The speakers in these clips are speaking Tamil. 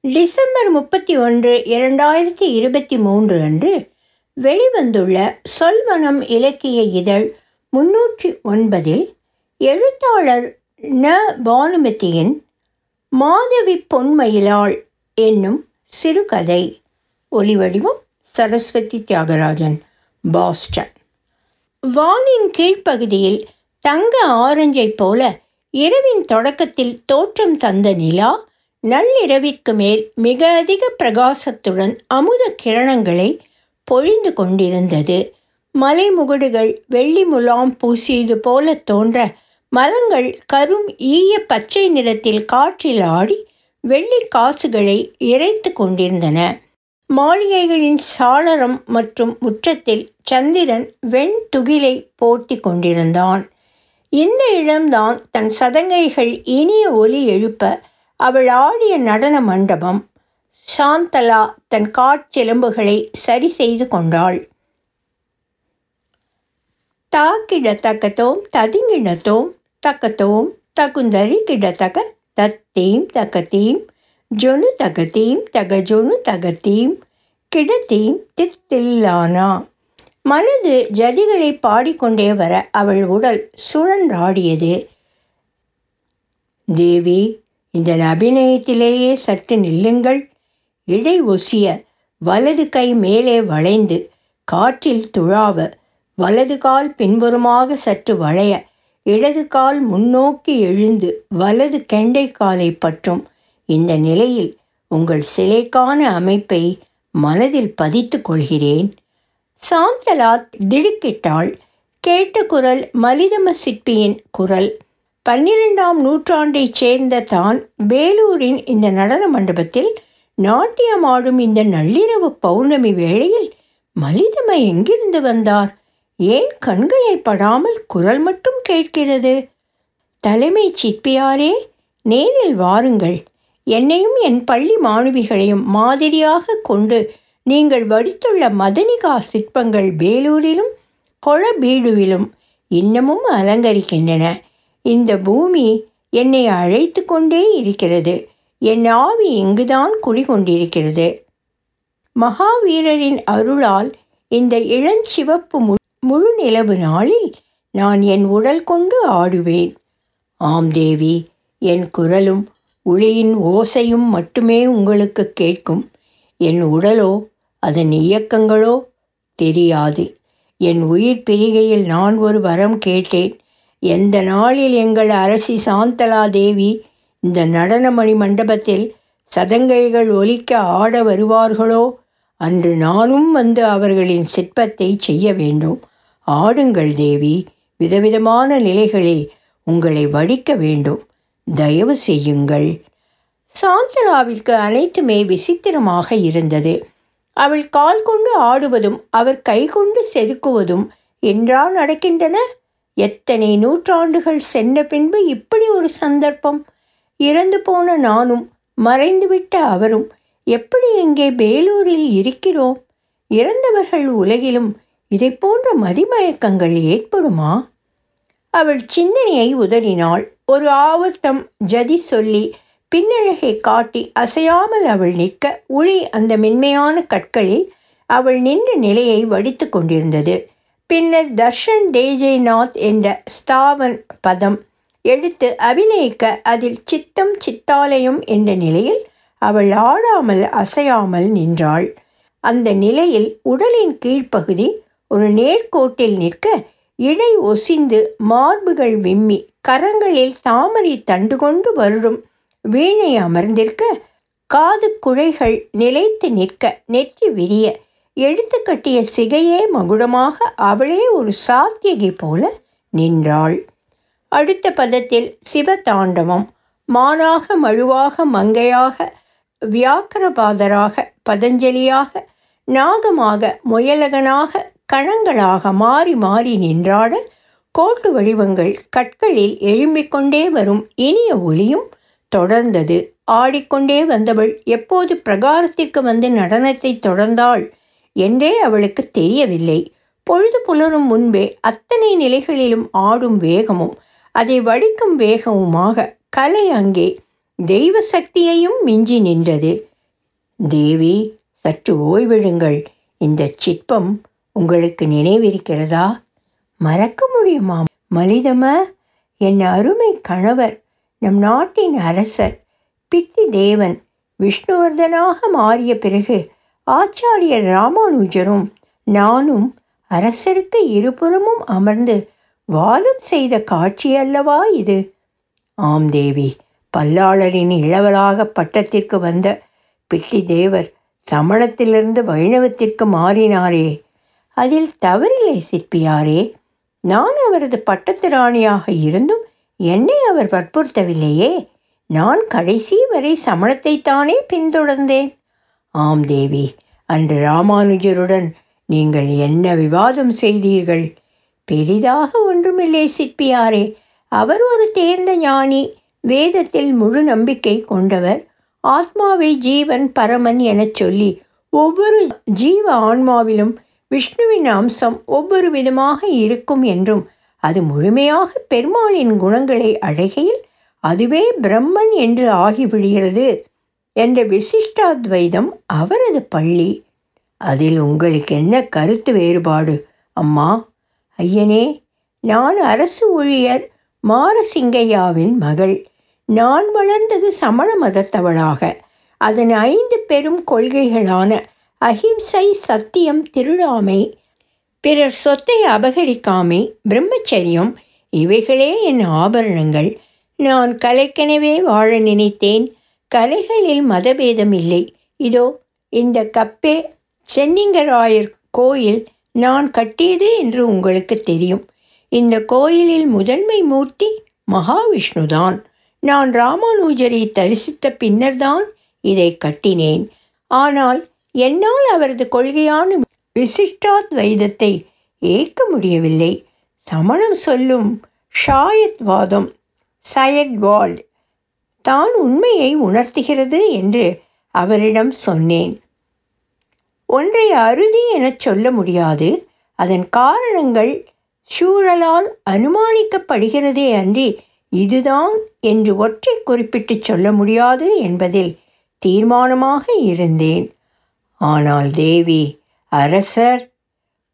டிசம்பர் முப்பத்தி ஒன்று இரண்டாயிரத்தி இருபத்தி மூன்று அன்று வெளிவந்துள்ள சொல்வனம் இலக்கிய இதழ் முன்னூற்றி ஒன்பதில் எழுத்தாளர் ந. பானுமதியின் மாதவி பொன்மயிலாள் என்னும் சிறுகதை. ஒலிவடிவம் சரஸ்வதி தியாகராஜன் பாஸ்டன். வானின் கீழ்ப்பகுதியில் தங்க ஆரஞ்சைப் போல இரவின் தொடக்கத்தில் தோற்றம் தந்த நிலா நள்ளிரவிற்கு மேல் மிக அதிக பிரகாசத்துடன் அமுத கிரணங்களை பொழிந்து கொண்டிருந்தது. மலைமுகடுகள் வெள்ளி முலாம் பூசியது போல தோன்ற மரங்கள் கரும் ஈய பச்சை நிறத்தில் காற்றில் ஆடி வெள்ளி காசுகளை இறைத்து கொண்டிருந்தன. மாளிகைகளின் சாளரம் மற்றும் முற்றத்தில் சந்திரன் வெண் துகிலை போட்டி கொண்டிருந்தான். இந்த இடம்தான் தன் சதங்கைகள் இனிய ஒலி எழுப்ப அவள் ஆடிய நடன மண்டபம் சாந்தலா தன் காற்சிலம்புகளை சரி செய்து கொண்டாள். தாக்கிடத்தக்கத்தோம் ததுங்கிடத்தோம் தக்கத்தோம் தகுந்தரி கிடத்தக்க தத்தீம் தக்கத்தீம் ஜொனு தகத்தீம் தகஜொனு தகத்தீம் கிடத்தீம் தித்தில்லானா. மனது ஜதிகளை பாடிக்கொண்டே வர அவள் உடல் சுழன்றாடியது. தேவி இந்த அபிநயத்திலேயே சற்று நில்லுங்கள். இடை ஒசிய வலது கை மேலே வளைந்து காற்றில் துழாவ வலது கால் பின்புறமாக சற்று வளைய இடது கால் முன்னோக்கி எழுந்து வலது கெண்டை காலை பற்றும் இந்த நிலையில் உங்கள் சிலைக்கான அமைப்பை மனதில் பதித்து கொள்கிறேன். சாந்தலா திடுக்கிட்டாள். கேட்ட குரல் மலிதம சிற்பியின் குரல். பன்னிரெண்டாம் நூற்றாண்டைச் சேர்ந்த தான் வேலூரின் இந்த நடன மண்டபத்தில் நாட்டியமாடும் இந்த நள்ளிரவு பௌர்ணமி வேளையில் மலிதமை எங்கிருந்து வந்தார்? ஏன் கண்களில் படாமல் குரல் மட்டும் கேட்கிறது? தலைமை சிற்பியாரே நேரில் வாருங்கள். என்னையும் என் பள்ளி மாணவிகளையும் மாதிரியாக கொண்டு நீங்கள் வடித்துள்ள மதனிகா சிற்பங்கள் வேலூரிலும் கொளபீடுவிலும் இன்னமும் அலங்கரிக்கின்றன. இந்த பூமி என்னை அழைத்து கொண்டே இருக்கிறது. என் ஆவி இங்குதான் குடிகொண்டிருக்கிறது. மகாவீரரின் அருளால் இந்த இளஞ்சிவப்பு மு முழு நிலவு நாளில் நான் என் உடல் கொண்டு ஆடுவேன். ஆம் தேவி என் குரலும் ஒளியின் ஓசையும் மட்டுமே உங்களுக்கு கேட்கும். என் உடலோ அதன் இயக்கங்களோ தெரியாது. என் உயிர் பிரிகையில் நான் ஒரு வரம் கேட்டேன். எந்த நாளில் எங்கள் அரசி சாந்தலா தேவி இந்த நடனமணி மண்டபத்தில் சதங்கைகள் ஒலிக்க ஆட வருவார்களோ? அன்று நானும் வந்து அவர்களின் சிற்பத்தை செய்ய வேண்டும். ஆடுங்கள் தேவி விதவிதமான நிலைகளில் உங்களை வடிக்க வேண்டும். தயவு செய்யுங்கள். சாந்தலாவிற்கு அனைத்துமே விசித்திரமாக இருந்தது. அவள் கால் கொண்டு ஆடுவதும் அவர் கை கொண்டு செதுக்குவதும் என்றா நடக்கின்றன? எத்தனை நூற்றாண்டுகள் சென்ற பின்பு இப்படி ஒரு சந்தர்ப்பம்? இறந்து போன நானும் மறைந்துவிட்ட அவரும் எப்படி இங்கே வேலூரில் இருக்கிறோம்? இறந்தவர்கள் உலகிலும் இதை போன்ற மதிமயக்கங்கள் ஏற்படுமா? அவள் சிந்தனையை உதறினாள். ஒரு ஆவர்த்தம் ஜதி சொல்லி பின்னழகை காட்டி அசையாமல் அவள் நிற்க உளி அந்த மென்மையான கற்களில் அவள் நின்ற நிலையை வடித்து கொண்டிருந்தது. பின்னர் தர்ஷன் தேஜய்நாத் என்ற ஸ்தாவன் பதம் எடுத்து அபிநயிக்க அதில் சித்தம் சித்தாலயம் என்ற நிலையில் அவள் ஆடாமல் அசையாமல் நின்றாள். அந்த நிலையில் உடலின் கீழ்ப்பகுதி ஒரு நேர்கோட்டில் நிற்க இடை ஒசிந்து மார்புகள் விம்மி கரங்களில் தாமரை தண்டு கொண்டு வருடும் வீணை அமர்ந்திருக்க காது குழைகள் நிலைத்து நிற்க நெற்றி விரிய எழுத்து கட்டிய சிகையே மகுடமாக அவளே ஒரு சாத்தியகி போல நின்றாள். அடுத்த பதத்தில் சிவதாண்டவம் மானாக மழுவாக மங்கையாக வியாக்கரபாதராக பதஞ்சலியாக நாகமாக முயலகனாக கணங்களாக மாறி மாறி நின்றாட கோட்டு வடிவங்கள் கற்களில் எழும்பிக்கொண்டே வரும் இனிய ஒலியும் தொடர்ந்தது. ஆடிக்கொண்டே வந்தவள் எப்போது பிரகாரத்திற்கு வந்து நடனத்தை தொடர்ந்தாள்? என்றே அவளுக்கு தெரியவில்லை. பொழுது புலரும் முன்பே அத்தனை நிலைகளிலும் ஆடும் வேகமும் அதை வடிக்கும் வேகமுமாக கலை அங்கே தெய்வ சக்தியையும் மிஞ்சி நின்றது. தேவி சற்று ஓய்விடுங்கள். இந்த சிற்பம் உங்களுக்கு நினைவிருக்கிறதா? மறக்க முடியுமா மலிதம? என் அருமை கணவர் நம் நாட்டின் அரசர் பித்தி தேவன் விஷ்ணுவர்தனாக மாறிய பிறகு ஆச்சாரியர் ராமானுஜரும் நானும் அரசருக்கு இருபுறமும் அமர்ந்து வாதம் செய்த காட்சி அல்லவா இது? ஆம் தேவி பல்லாளரின் இளவலாக பட்டத்திற்கு வந்த பிட்டி தேவர் சமணத்திலிருந்து வைணவத்திற்கு மாறினாரே. அதில் தவறில்லை சிற்பியாரே. நான் அவரது பட்டத்து ராணியாக இருந்தும் என்னை அவர் வற்புறுத்தவில்லையே. நான் கடைசி வரை சமணத்தைத்தானே பின்தொடர்ந்தேன். ஆம் தேவி அன்று ராமானுஜருடன் நீங்கள் என்ன விவாதம் செய்தீர்கள்? பெரிதாக ஒன்றுமில்லை சிற்பியாரே. அவர் ஒரு தேர்ந்த ஞானி வேதத்தில் முழு நம்பிக்கை கொண்டவர். ஆத்மாவை ஜீவன் பரமன் எனச் சொல்லி ஒவ்வொரு ஜீவ ஆன்மாவிலும் விஷ்ணுவின் அம்சம் ஒவ்வொரு விதமாக இருக்கும் என்றும் அது முழுமையாக பெருமாளின் குணங்களை அழகையில் அதுவே பிரம்மன் என்று ஆகிவிடுகிறது என்ற விசிஷ்டாத்வைதம் அவரது பள்ளி. அதில் உங்களுக்கு என்ன கருத்து வேறுபாடு? அம்மா ஐயனே நான் அரசு ஊழியர் மாரசிங்கையாவின் மகள். நான் வளர்ந்தது சமண மதத்தவளாக. அதன் ஐந்து பெரும் கொள்கைகளான அஹிம்சை சத்தியம் திருடாமை பிறர் சொத்தை அபகரிக்காமை பிரம்மச்சரியம் இவைகளே என் ஆபரணங்கள். நான் கலைக்கெனவே வாழ நினைத்தேன். கலைகளில் மதபேதம் இல்லை இதோ இந்த கப்பே சென்னிங்கராயர் கோயில் நான் கட்டியது என்று உங்களுக்கு தெரியும். இந்த கோயிலில் முதன்மை மூர்த்தி மகாவிஷ்ணுதான். நான் ராமானுஜரை தரிசித்த பின்னர்தான் இதை கட்டினேன். ஆனால் என்னால் அவரது கொள்கையான விசிஷ்டாத்வைதத்தை ஏற்க முடியவில்லை. சமணம் சொல்லும் ஷாயத்வாதம் சயட்வால்ட் தான் உண்மையை உணர்த்துகிறது என்று அவரிடம் சொன்னேன். ஒன்றை அறுதி எனச் சொல்ல முடியாது. அதன் காரணங்கள் சூழலால் அனுமானிக்கப்படுகிறதே அன்றி இதுதான் என்று ஒற்றை குறிப்பிட்டு சொல்ல முடியாது என்பதில் தீர்மானமாக இருந்தேன். ஆனால் தேவி அரசர்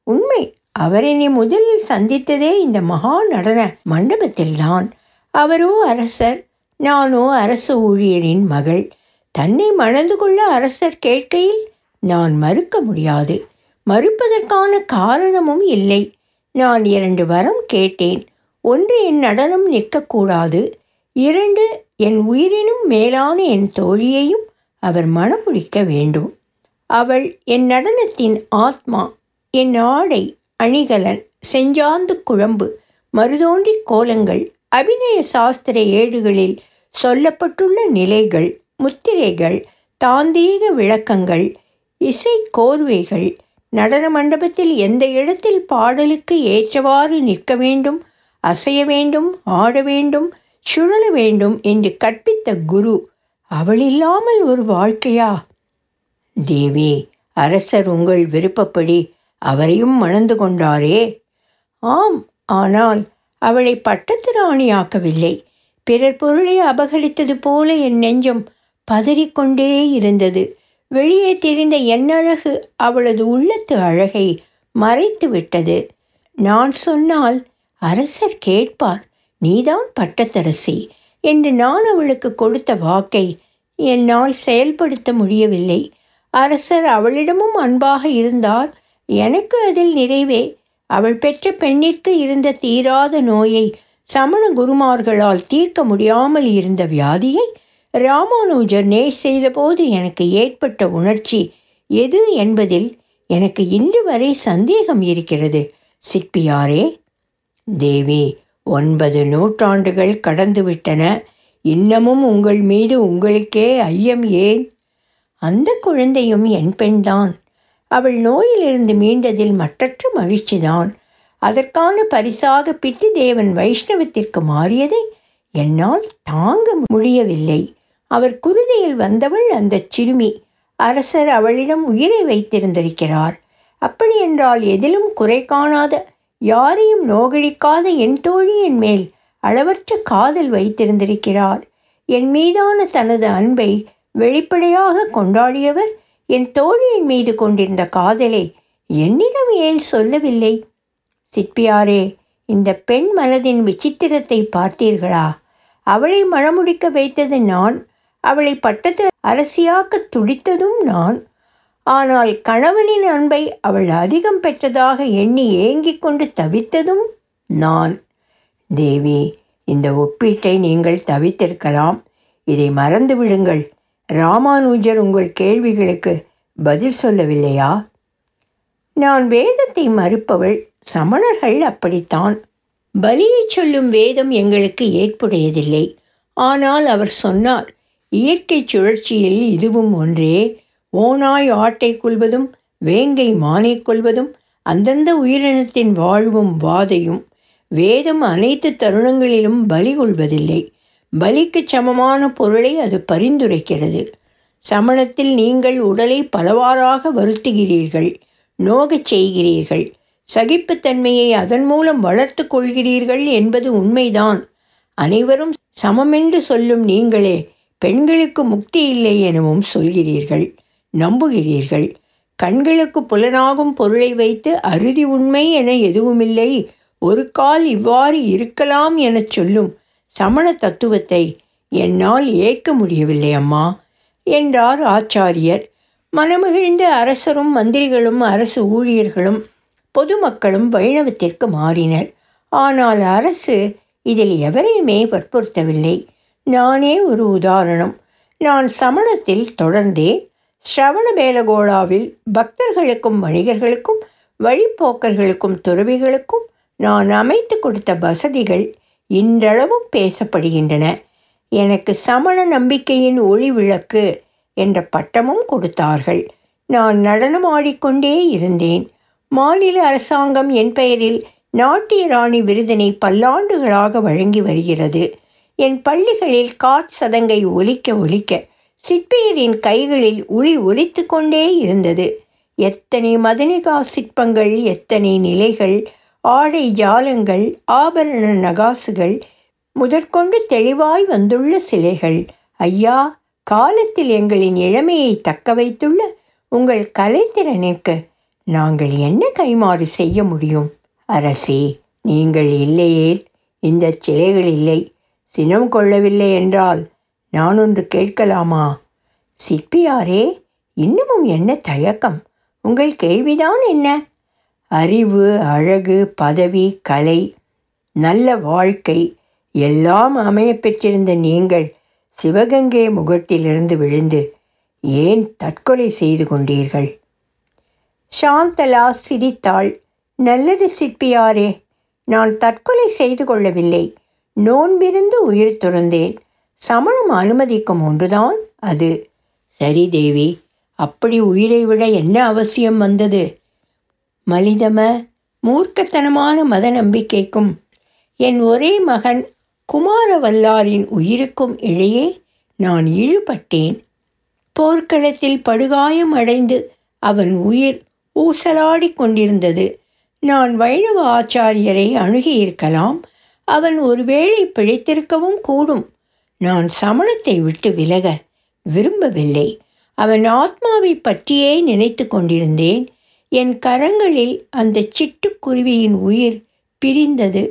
உண்மை அவர் என்னை முதலில் சந்தித்ததே இந்த மகா நடன மண்டபத்தில்தான். அவரோ அரசர் நானோ அரசு ஊழியரின் மகள். தன்னை மணந்து கொள்ள அரசர் கேட்கையில் நான் மறுக்க முடியாது. மறுப்பதற்கான காரணமும் இல்லை. நான் இரண்டு வரம் கேட்டேன். ஒன்று என் நடனம் நிற்கக்கூடாது. இரண்டு என் உயிரினும் மேலான என் தோழியையும் அவர் மணமுடிக்க வேண்டும். அவள் என் நடனத்தின் ஆத்மா என் ஆடை அணிகலன் செஞ்சாந்து குழம்பு மருதோன்றி கோலங்கள் அபிநய சாஸ்திர ஏடுகளில் சொல்லப்பட்டுள்ள நிலைகள் முத்திரைகள் தாந்தீக விளக்கங்கள் இசை கோர்வைகள் நடன மண்டபத்தில் எந்த இடத்தில் பாடலுக்கு ஏற்றவாறு நிற்க வேண்டும் அசைய வேண்டும் ஆட வேண்டும் சுழல வேண்டும் என்று கற்பித்த குரு அவள் இல்லாமல் ஒரு வாழ்க்கையா? தேவி அரசர் உங்கள் விருப்பப்படி அவரையும் மணந்து கொண்டாரே. ஆம் ஆனால் அவளை பட்டத்து ராணியாக்கவில்லை பிறர் பொருளை அபகரித்தது போல என் நெஞ்சம் பதறிக்கொண்டே இருந்தது. வெளியே தெரிந்த என்னழகு அவளது உள்ளத்து அழகை மறைத்து விட்டது. நான் சொன்னால் அரசர் கேட்பார் நீதான் பட்டத்தரசி என்று நான் அவளுக்கு கொடுத்த வாக்கை என்னால் செயல்படுத்த முடியவில்லை. அரசர் அவளிடமும் அன்பாக இருந்தார். எனக்கு அதில் நிறைவே அவள் பெற்ற பெண்ணிற்கு இருந்த தீராத நோயை சமண குருமார்களால் தீர்க்க முடியாமல் இருந்த வியாதியை ராமானுஜர் நேர் செய்தபோது எனக்கு ஏற்பட்ட உணர்ச்சி எது என்பதில் எனக்கு இன்று வரை சந்தேகம் இருக்கிறது. சிற்பியாரே தேவி ஒன்பது நூற்றாண்டுகள் கடந்துவிட்டன. இன்னமும் உங்கள் மீது உங்களுக்கே ஐயம் ஏன்? அந்த குழந்தையும் என் பெண்தான். அவள் நோயிலிருந்து மீண்டதில் மற்றற்ற மகிழ்ச்சிதான். அதற்கான பரிசாக பிட்டு தேவன் வைஷ்ணவத்திற்கு மாறியதை என்னால் தாங்க முடியவில்லை. அவர் குருதியில் வந்தவள் அந்த சிறுமி. அரசர் அவளிடம் உயிரை வைத்திருந்திருக்கிறார். அப்படியென்றால் எதிலும் குறை காணாத யாரையும் நோகழிக்காத என் தோழியின் மேல் அளவற்ற காதல் வைத்திருந்திருக்கிறார். என் மீதான தனது அன்பை வெளிப்படையாக கொண்டாடியவர் என் தோழியின் மீது கொண்டிருந்த காதலை என்னிடம் ஏன் சொல்லவில்லை? சிற்பியாரே இந்த பெண் மனதின் விசித்திரத்தை பார்த்தீர்களா? அவளை மணமுடிக்க வைத்தது நான் அவளை பட்டத்து அரசியாக்க துடித்ததும் நான். ஆனால் கணவனின் அன்பை அவள் அதிகம் பெற்றதாக எண்ணி ஏங்கிக் கொண்டு தவித்ததும் நான். தேவி இந்த ஒப்பீட்டை நீங்கள் தவித்திருக்கலாம். இதை மறந்து விடுங்கள். ராமானுஜர் உங்கள் கேள்விகளுக்கு பதில் சொல்லவில்லையா? நான் வேதத்தை மறுப்பவள் சமணர்கள் அப்படித்தான். பலியை சொல்லும் வேதம் எங்களுக்கு ஏற்புடையதில்லை. ஆனால் அவர் சொன்னார் இயற்கை சுழற்சியில் இதுவும் ஒன்றே. ஓனாய் ஆட்டை கொள்வதும் வேங்கை மானை கொள்வதும் அந்தந்த உயிரினத்தின் வாழ்வும் வாதையும் வேதம் அனைத்து தருணங்களிலும் பலி கொள்வதில்லை. பலிக்கு சமமான பொருளை அது பரிந்துரைக்கிறது. சமணத்தில் நீங்கள் உடலை பலவாறாக வருத்துகிறீர்கள் நோகச் செய்கிறீர்கள் சகிப்புத்தன்மையை அதன் மூலம் வளர்த்து கொள்கிறீர்கள் என்பது உண்மைதான். அனைவரும் சமமென்று சொல்லும் நீங்களே பெண்களுக்கு முக்தி இல்லை எனவும் சொல்கிறீர்கள் நம்புகிறீர்கள். கண்களுக்கு புலனாகும் பொருளை வைத்து அறுதி உண்மை என எதுவுமில்லை ஒரு கால் இவ்வாறு இருக்கலாம் எனச் சொல்லும் சமண தத்துவத்தை என்னால் ஏற்க முடியவில்லை அம்மா என்றார் ஆச்சாரியர். மனமகிழ்ந்த அரசரும் மந்திரிகளும் அரசு ஊழியர்களும் பொதுமக்களும் வைணவத்திற்கு மாறினர். ஆனால் அரசு இதில் எவரையுமே வற்புறுத்தவில்லை. நானே ஒரு உதாரணம். நான் சமணத்தில் தொடர்ந்தேன். ஸ்ரவணபேலகோளாவில் பக்தர்களுக்கும் வணிகர்களுக்கும் வழிப்போக்கர்களுக்கும் துறவிகளுக்கும் நான் அமைத்து கொடுத்த வசதிகள் இன்றளவும் பேசப்படுகின்றன. எனக்கு சமண நம்பிக்கையின் ஒளி விளக்கு என்ற பட்டமும் கொடுத்தார்கள். நான் நடனம் ஆடிக்கொண்டே இருந்தேன். மாநில அரசாங்கம் என் பெயரில் நாட்டிய ராணி விருதினை பல்லாண்டுகளாக வழங்கி வருகிறது. என் பள்ளிகளில் காட் சதங்கை ஒலிக்க ஒலிக்க சிற்பியரின் கைகளில் ஒளி ஒலித்து கொண்டே இருந்தது. எத்தனை மதனிகா சிற்பங்கள் எத்தனை நிலைகள் ஆடை ஜாலங்கள் ஆபரண நகாசுகள் முதற்கொண்டு தெளிவாய் வந்துள்ள சிலைகள். ஐயா காலத்தில் எங்களின் இளமையை தக்க வைத்துள்ள உங்கள் கலைத்திறனிற்கு நாங்கள் என்ன கைமாறு செய்ய முடியும்? அரசே நீங்கள் இல்லையேல் இந்த சிலைகள் இல்லை. சினம் கொள்ளவில்லை என்றால் நான் ஒன்று கேட்கலாமா? சிற்பியாரே இன்னமும் என்ன தயக்கம்? உங்கள் கேள்விதான் என்ன? அறிவு அழகு பதவி கலை நல்ல வாழ்க்கை எல்லாம் அமைய பெற்றிருந்த நீங்கள் சிவகங்கை முகட்டிலிருந்து விழுந்து ஏன் தற்கொலை செய்து கொண்டீர்கள்? சாந்தலா சிரித்தாள். நல்லது சிற்பியாரே நான் தற்கொலை செய்து கொள்ளவில்லை. நோன்பிருந்து உயிர் துறந்தேன். சமணம் அனுமதிக்கும் ஒன்றுதான் அது. சரி தேவி அப்படி உயிரை விட என்ன அவசியம் வந்தது? மலிதம மூர்க்கத்தனமான மத நம்பிக்கைக்கும் என் ஒரே மகன் குமாரவல்லாரின் உயிருக்கும் இடையே நான் ஈடுபட்டேன் போர்க்களத்தில் படுகாயம் அடைந்து அவன் உயிர் ஊசலாடி கொண்டிருந்தது. நான் வைணவ ஆச்சாரியரை அணுகியிருக்கலாம் அவன் ஒருவேளை பிழைத்திருக்கவும் கூடும். நான் சமணத்தை விட்டு விலக விரும்பவில்லை. அவன் ஆத்மாவை பற்றியே நினைத்து கொண்டிருந்தேன். என் கரங்களில் அந்த சிட்டுக்குருவியின் உயிர் பிரிந்தது.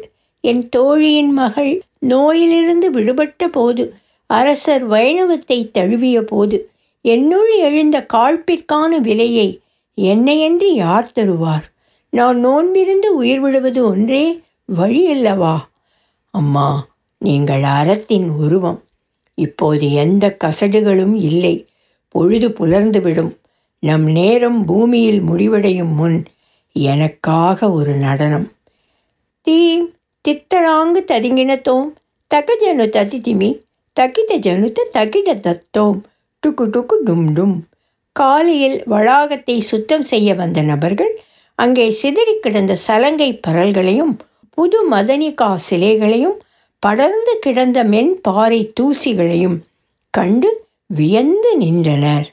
என் தோழியின் மகள் நோயிலிருந்து விடுபட்ட போது அரசர் வைணவத்தை தழுவிய போது என்னுள் எழுந்த காழ்ப்பிற்கான விலையை என்னையென்று யார் தருவார்? நான் நோன்பிருந்து உயிர் விடுவது ஒன்றே வழியல்லவா? அம்மா நீங்கள் அறத்தின் உருவம். இப்போது எந்த கசடுகளும் இல்லை. பொழுது புலர்ந்துவிடும். நம் நேரம் பூமியில் முடிவடையும் முன் எனக்காக ஒரு நடனம். தீம் தித்தழாங்கு ததிங்கினத்தோம் தகஜனு ததிதிமி தகித ஜனுத்த தகிட தத்தோம் டுக்கு டுக்கு டும் டும். காலையில் வளாகத்தை சுத்தம் செய்ய வந்த நபர்கள் அங்கே சிதறி கிடந்த சலங்கை பரல்களையும் புது மதனிகா சிலைகளையும் படர்ந்து கிடந்த மென் பாறை தூசிகளையும் கண்டு வியந்து நின்றனர்.